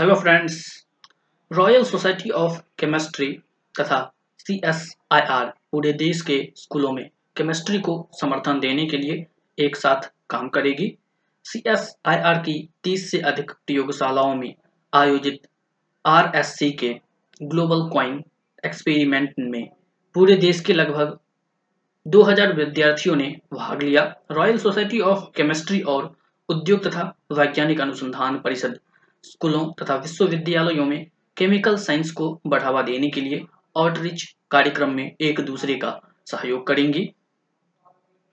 Hello friends royal society of chemistry तथा CSIR पूरे देश के स्कूलों में केमिस्ट्री को समर्थन देने के लिए एक साथ काम करेगी। सीएसआईआर की 30 से अधिक प्रयोगशालाओं में आयोजित आरएससी के ग्लोबल क्वाइन एक्सपेरिमेंट में पूरे देश के लगभग 2000 विद्यार्थियों ने भाग लिया। रॉयल सोसाइटी ऑफ़ केमिस्ट्री और उद्योग तथा वैज्ञानिक अनुसंधान परिषद स्कूलों तथा विश्वविद्यालयों में केमिकल साइंस को बढ़ावा देने के लिए आउटरीच कार्यक्रम में एक दूसरे का सहयोग करेंगी।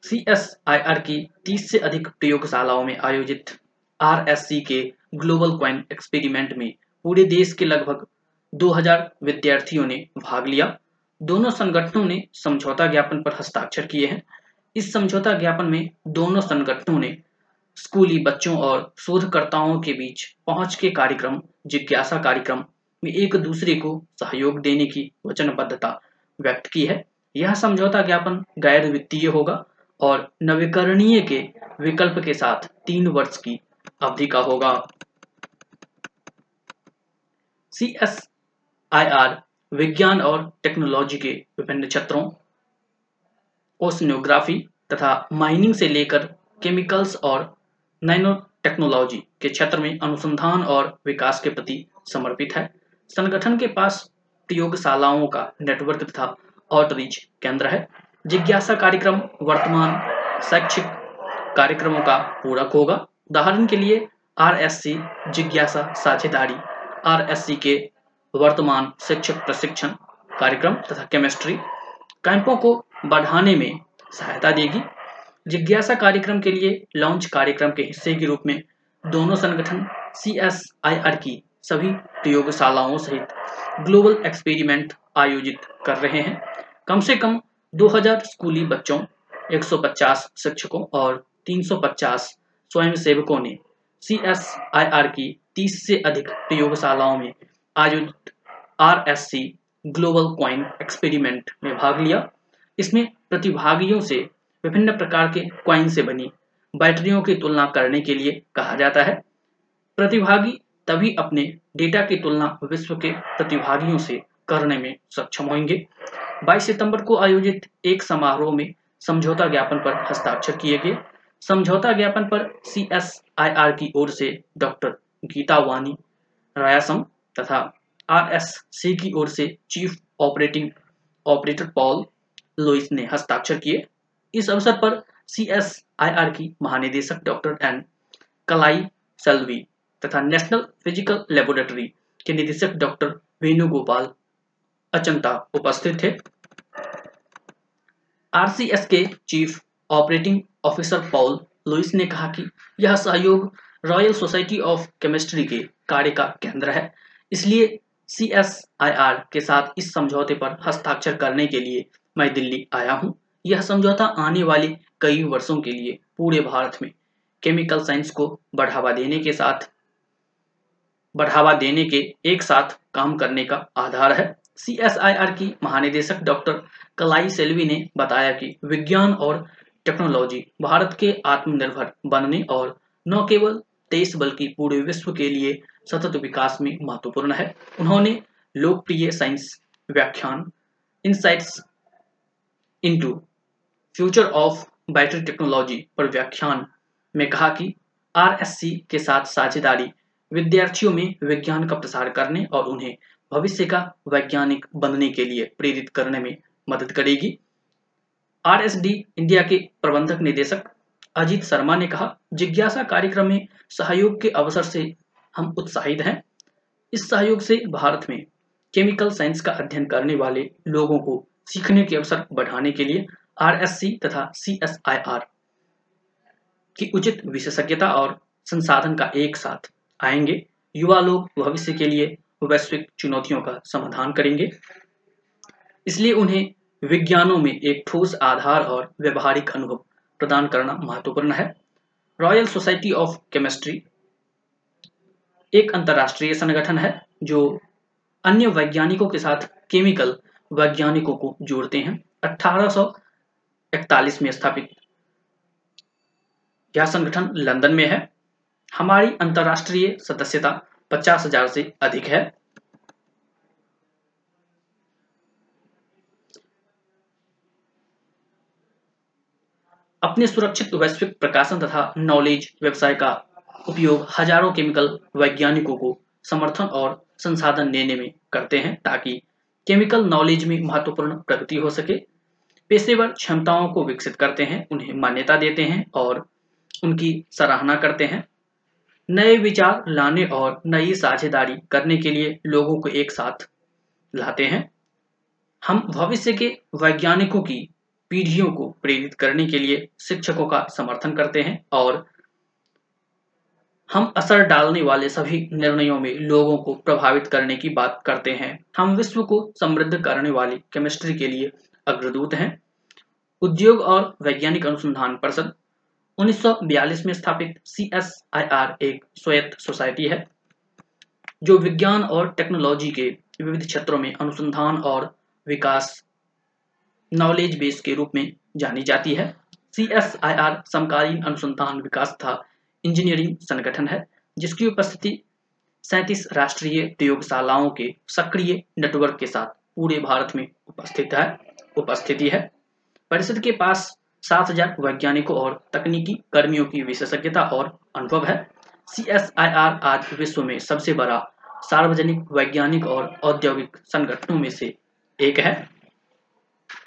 सीएसआईआर की 30 से अधिक प्रयोगशालाओं में आयोजित आरएससी के ग्लोबल क्वाइन एक्सपेरिमेंट में पूरे देश के लगभग 2000 विद्यार्थियों ने भाग लिया। दोनों संगठनों ने समझौता ज्ञापन पर हस्ताक्षर किए हैं। इस समझौता ज्ञापन में दोनों संगठनों ने स्कूली बच्चों और शोधकर्ताओं के बीच पहुँच के कार्यक्रम, जिज्ञासा कार्यक्रम में एक दूसरे को सहयोग देने की वचनबद्धता व्यक्त की है। यह समझौता ज्ञापन गैर वित्तीय होगा और नवीकरणीय के विकल्प के साथ तीन वर्ष की अवधि का होगा। सी एस आई आर विज्ञान और टेक्नोलॉजी के विभिन्न क्षेत्रों ओसनियोग्राफी तथा माइनिंग से लेकर केमिकल्स और नैनो टेक्नोलॉजी के क्षेत्र में अनुसंधान और विकास के प्रति समर्पित है। संगठन के पास प्रयोगशालाओं का नेटवर्क तथा आउटरीच केंद्र है। जिज्ञासा कार्यक्रम, वर्तमान शैक्षिक कार्यक्रमों का पूरक होगा। उदाहरण के लिए, आरएससी जिज्ञासा साझेदारी, आरएससी के वर्तमान शिक्षक प्रशिक्षण कार्यक्रम तथा केमिस्ट्री कैंपों को बढ़ाने में सहायता देगी। जिज्ञासा कार्यक्रम के लिए लॉन्च कार्यक्रम के हिस्से के रूप में दोनों संगठन सीएसआईआर की सभी प्रयोगशालाओं सहित ग्लोबल एक्सपेरिमेंट आयोजित कर रहे हैं। कम से कम 2000 स्कूली बच्चों 150 शिक्षकों और 350 स्वयंसेवकों ने सी एस आई आर की 30 से अधिक प्रयोगशालाओं में आयोजित R S C global coin experiment में भाग लिया। इसमें प्रतिभागियों से विभिन्न प्रकार के क्वाइन से बनी बैटरियों की तुलना करने के लिए कहा जाता है। प्रतिभागी तभी अपने डेटा की तुलना विश्व के प्रतिभागियों से करने में सक्षम होंगे। 22 सितंबर को आयोजित एक समारोह में समझौता ज्ञापन पर हस्ताक्षर किए गए। समझौता ज्ञापन पर सीएसआईआर की ओर से डॉक्टर गीता वानी रायासम तथा आरएससी की ओर से chief operating operator Paul Lewis ने हस्ताक्षर किए। इस अवसर पर सीएसआईआर की महानिदेशक डॉक्टर एन कलाई सलवी तथा नेशनल फ़िज़िकल लेबोरेटरी के निदेशक डॉक्टर वेणुगोपाल अचंता उपस्थित थे। आरसीएस के chief operating officer Paul Lewis ने कहा कि यह सहयोग रॉयल सोसाइटी ऑफ़ केमिस्ट्री के कार्य का केंद्र है, इसलिए सीएसआईआर के साथ इस समझौते पर हस्ताक्षर करने के लिए मैं दिल्ली आया हूँ। यह समझौता आने वाले कई वर्षों के लिए पूरे भारत में केमिकल साइंस को बढ़ावा देने के साथ, बढ़ावा देने के एक साथ काम करने का आधार है। सीएसआईआर की महानिदेशक डॉक्टर कलाई सेल्वी ने बताया कि विज्ञान और टेक्नोलॉजी भारत के आत्मनिर्भर बनने और न केवल देश बल्कि पूरे विश्व के लिए सतत विकास में महत्वपूर्ण है। उन्होंने लोकप्रिय साइंस व्याख्यान insights into future of battery technology पर व्याख्यान में कहा कि आरएससी के साथ साझेदारी विद्यार्थियों में विज्ञान का प्रसार करने और उन्हें भविष्य का वैज्ञानिक बनने के लिए प्रेरित करने में मदद करेगी। आरएसडी इंडिया के प्रबंधक निदेशक अजीत शर्मा ने कहा, जिज्ञासा कार्यक्रम में सहयोग के अवसर से हम उत्साहित हैं। इस सहयोग से भारत में केमिकल साइंस का अध्ययन करने वाले लोगों को सीखने के अवसर बढ़ाने के लिए आरएससी तथा सीएसआईआर की उचित विशेषज्ञता और संसाधन का एक साथ आएँगे। युवा लोग भविष्य के लिए वैश्विक चुनौतियों का समाधान करेंगे। इसलिए उन्हें विज्ञानों में एक ठोस आधार और व्यवहारिक अनुभव प्रदान करना महत्वपूर्ण है। रॉयल सोसाइटी ऑफ़ केमिस्ट्री एक अंतरराष्ट्रीय संगठन है, जो अन्य वैज्ञानिकों के साथ केमिकल वैज्ञानिकों को जोड़ते हैं। अठारह सौ इकतालीस में स्थापित। यह संगठन लंदन में है। हमारी अंतरराष्ट्रीय सदस्यता पचास हज़ार से अधिक है। अपने सुरक्षित वैश्विक प्रकाशन तथा नॉलेज व्यवसाय का उपयोग हज़ारों केमिकल वैज्ञानिकों को समर्थन और संसाधन देने में करते हैं ताकि केमिकल नॉलेज में महत्वपूर्ण प्रगति हो सके। पेशेवर क्षमताओं को विकसित करते हैं, उन्हें मान्यता देते हैं और उनकी सराहना करते हैं। नए विचार लाने और नई साझेदारी करने के लिए लोगों को एक साथ लाते हैं। हम भविष्य के वैज्ञानिकों की पीढ़ियों को प्रेरित करने के लिए शिक्षकों का समर्थन करते हैं और हम असर डालने वाले सभी निर्णयों में लोगों को प्रभावित करने की बात करते हैं। हम विश्व को समृद्ध करने वाली केमिस्ट्री के लिए अग्रदूत हैं। उद्योग और वैज्ञानिक अनुसंधान परिषद 1942 में स्थापित सीएसआईआर एक स्वायत्त सोसाइटी है, जो विज्ञान और टेक्नोलॉजी के विविध क्षेत्रों में अनुसंधान और विकास नॉलेज बेस के रूप में जानी जाती है। सीएसआईआर समकालीन अनुसंधान विकास तथा इंजीनियरिंग संगठन है, जिसकी उपस्थिति सैंतीस राष्ट्रीय प्रयोगशालाओं के सक्रिय नेटवर्क के साथ पूरे भारत में उपस्थित है। उपस्थिति है। परिषद के पास सात हज़ार वैज्ञानिकों और तकनीकी कर्मियों की विशेषज्ञता और अनुभव है। सीएसआईआर आज विश्व में सबसे बड़ा सार्वजनिक वैज्ञानिक और औद्योगिक संगठनों में से एक है।